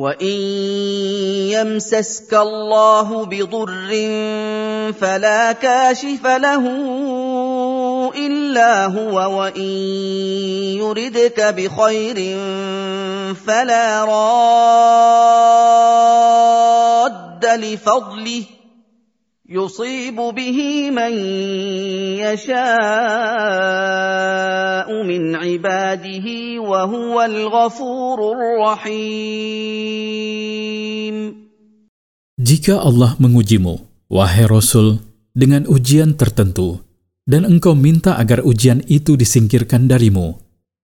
وان يمسسك الله بضر فلا كاشف له الا هو وان يردك بخير فلا راد لفضله يصيب به من يشاء من عباده وهو الغفور الرحيم Jika Allah mengujimu, wahai Rasul, dengan ujian tertentu, dan engkau minta agar ujian itu disingkirkan darimu,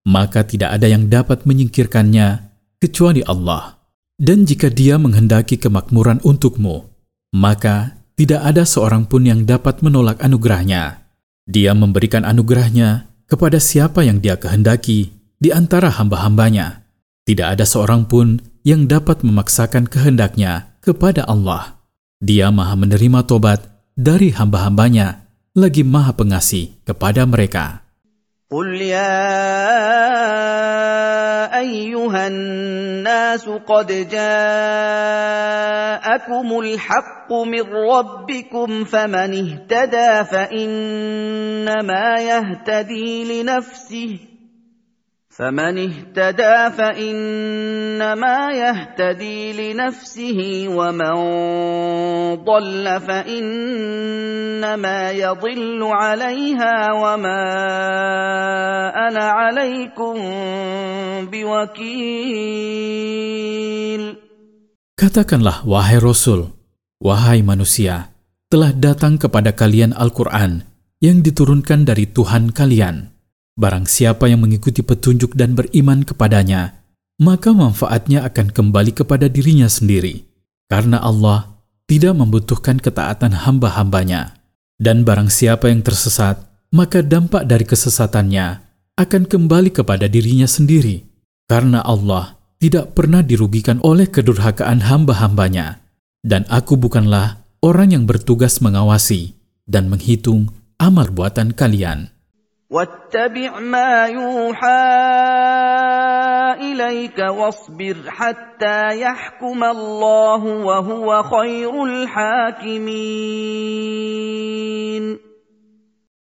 maka tidak ada yang dapat menyingkirkannya kecuali Allah. Dan jika dia menghendaki kemakmuran untukmu, maka tidak ada seorang pun yang dapat menolak anugerahnya. Dia memberikan anugerahnya kepada siapa yang dia kehendaki di antara hamba-hambanya. Tidak ada seorang pun yang dapat memaksakan kehendaknya kepada Allah. Dia maha menerima tobat dari hamba-hambanya, lagi maha pengasih kepada mereka. قل يا ايها الناس قد جاءكم الحق من ربكم فمن اهتدى فانما يهتدي لنفسه فمن اهتدى فانما يهتدي لنفسه ومن ضل فانما يضل عليها وما انا عليكم بوكيل Katakanlah, wahai Rasul, wahai manusia, telah datang kepada kalian Al-Quran yang diturunkan dari Tuhan kalian. Barang siapa yang mengikuti petunjuk dan beriman kepadanya, maka manfaatnya akan kembali kepada dirinya sendiri. Karena Allah tidak membutuhkan ketaatan hamba-hambanya. Dan barang siapa yang tersesat, maka dampak dari kesesatannya akan kembali kepada dirinya sendiri. Karena Allah tidak pernah dirugikan oleh kedurhakaan hamba-hambanya. Dan aku bukanlah orang yang bertugas mengawasi dan menghitung amal buatan kalian. واتبع ما يوحى اليك واصبر حتى يحكم الله وهو خير الحاكمين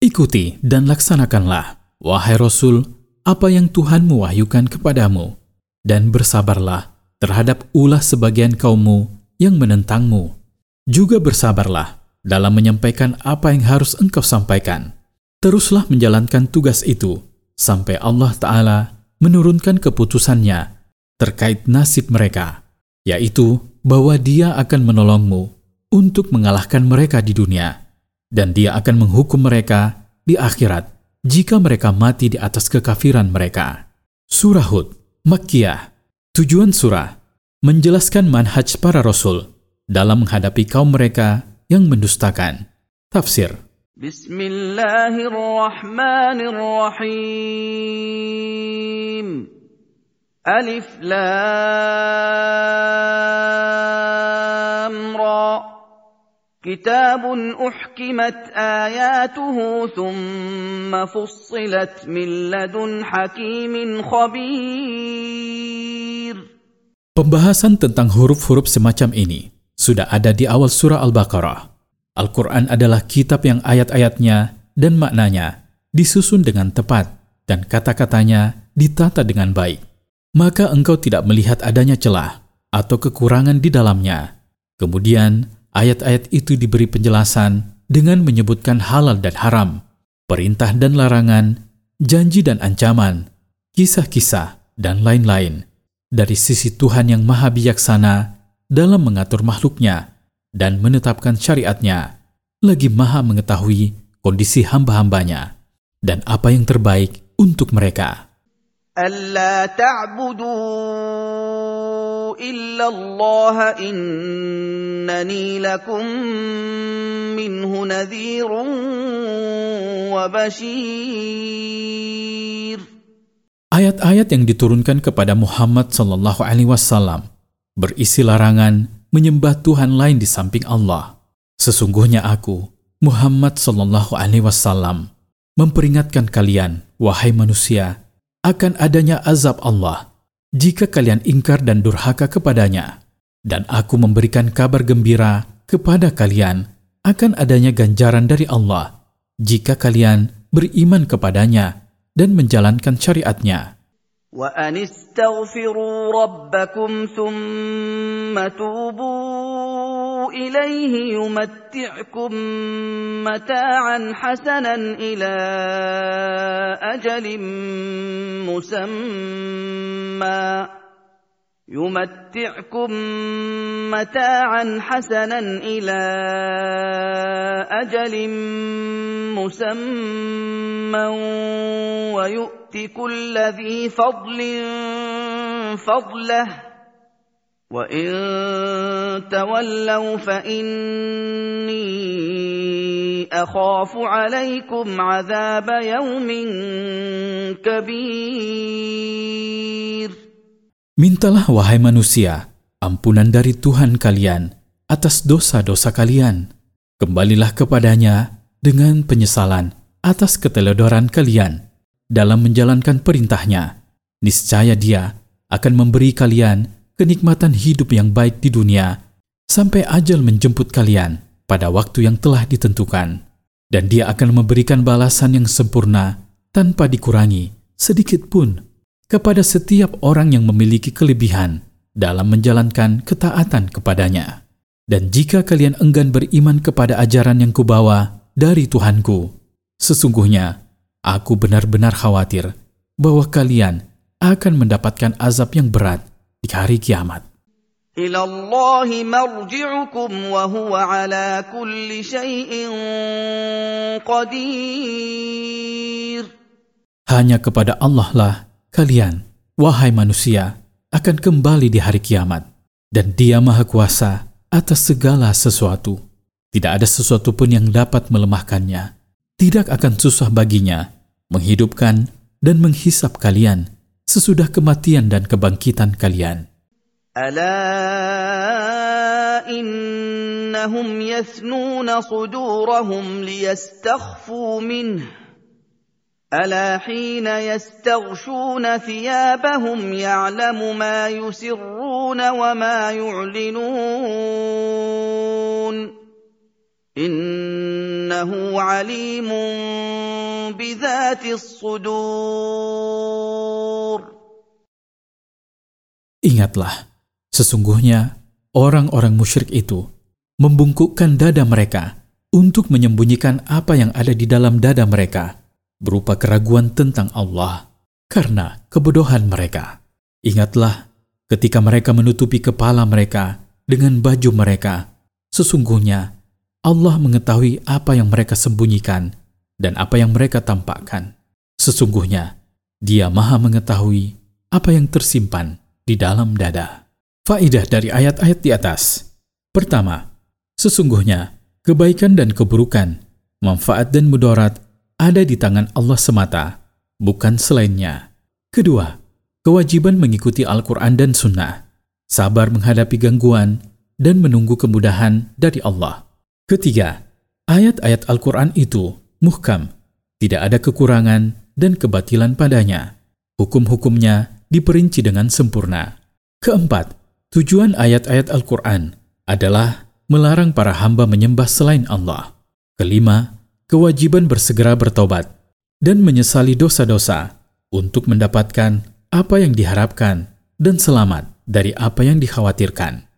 Ikuti dan laksanakanlah, wahai Rasul, apa yang Tuhan mewahyukan kepadamu, dan bersabarlah terhadap ulah sebagian kaummu yang menentangmu. Juga bersabarlah dalam menyampaikan apa yang harus engkau sampaikan. Teruslah menjalankan tugas itu sampai Allah Ta'ala menurunkan keputusannya terkait nasib mereka, yaitu bahwa Dia akan menolongmu untuk mengalahkan mereka di dunia, dan Dia akan menghukum mereka di akhirat jika mereka mati di atas kekafiran mereka. Surah Hud, Makkiyah, tujuan surah menjelaskan manhaj para rasul dalam menghadapi kaum mereka yang mendustakan. Tafsir بسم الله الرحمن الرحيم ألف لام را كتاب أحكمت آياته ثم فصلت من لدن حكيم خبير Pembahasan tentang huruf-huruf semacam ini sudah ada di awal surah Al-Baqarah. Al-Quran adalah kitab yang ayat-ayatnya dan maknanya disusun dengan tepat dan kata-katanya ditata dengan baik. Maka engkau tidak melihat adanya celah atau kekurangan di dalamnya. Kemudian ayat-ayat itu diberi penjelasan dengan menyebutkan halal dan haram, perintah dan larangan, janji dan ancaman, kisah-kisah, dan lain-lain dari sisi Tuhan yang maha bijaksana dalam mengatur makhluknya dan menetapkan syariatnya, lagi maha mengetahui kondisi hamba-hambanya dan apa yang terbaik untuk mereka. ألا تعبدوا إلا الله إنني لكم منه نذير وبشير Ayat-ayat yang diturunkan kepada Muhammad Sallallahu Alaihi Wasallam berisi larangan menyembah Tuhan lain di samping Allah. Sesungguhnya aku, Muhammad Sallallahu Alaihi Wasallam, memperingatkan kalian, wahai manusia, akan adanya azab Allah jika kalian ingkar dan durhaka kepadanya. Dan aku memberikan kabar gembira kepada kalian akan adanya ganjaran dari Allah jika kalian beriman kepadanya dan menjalankan syariatnya. وأن استغفروا ربكم ثم توبوا إليه يمتعكم متاعا حسنا إلى أجل مسمى يمتعكم متاعا حسنا إلى أجل مسمى ويؤت كل ذي فضل فضله وإن تولوا فإني أخاف عليكم عذاب يوم كبير Mintalah wahai manusia, ampunan dari Tuhan kalian atas dosa-dosa kalian. Kembalilah kepadanya dengan penyesalan atas keteledoran kalian dalam menjalankan perintahnya. Niscaya dia akan memberi kalian kenikmatan hidup yang baik di dunia sampai ajal menjemput kalian pada waktu yang telah ditentukan. Dan dia akan memberikan balasan yang sempurna tanpa dikurangi sedikit pun kepada setiap orang yang memiliki kelebihan dalam menjalankan ketaatan kepadanya. Dan jika kalian enggan beriman kepada ajaran yang kubawa dari Tuhanku, sesungguhnya aku benar-benar khawatir bahwa kalian akan mendapatkan azab yang berat di hari kiamat. Hanya kepada Allah lah Kalian, wahai manusia, akan kembali di hari kiamat, dan Dia Maha Kuasa atas segala sesuatu. Tidak ada sesuatu pun yang dapat melemahkannya. Tidak akan susah baginya menghidupkan dan menghisap kalian sesudah kematian dan kebangkitan kalian. Ala innahum yathnuna sudurahum liyastakhfu minhu الا حين يستغشون ثيابهم يعلم ما يسرون وما يعلنون انه عليم بذات الصدور Ingatlah, sesungguhnya orang-orang musyrik itu membungkukkan dada mereka untuk menyembunyikan apa yang ada di dalam dada mereka berupa keraguan tentang Allah karena kebodohan mereka. Ingatlah ketika mereka menutupi kepala mereka dengan baju mereka, sesungguhnya Allah mengetahui apa yang mereka sembunyikan dan apa yang mereka tampakkan. Sesungguhnya Dia Maha mengetahui apa yang tersimpan di dalam dada. Faidah dari ayat-ayat di atas. Pertama, sesungguhnya kebaikan dan keburukan, manfaat dan mudarat ada di tangan Allah semata, bukan selainnya. Kedua, kewajiban mengikuti Al-Quran dan Sunnah, sabar menghadapi gangguan, dan menunggu kemudahan dari Allah. Ketiga, ayat-ayat Al-Quran itu muhkam, tidak ada kekurangan dan kebatilan padanya. Hukum-hukumnya diperinci dengan sempurna. Keempat, tujuan ayat-ayat Al-Quran adalah melarang para hamba menyembah selain Allah. Kelima, kewajiban bersegera bertobat dan menyesali dosa-dosa untuk mendapatkan apa yang diharapkan dan selamat dari apa yang dikhawatirkan.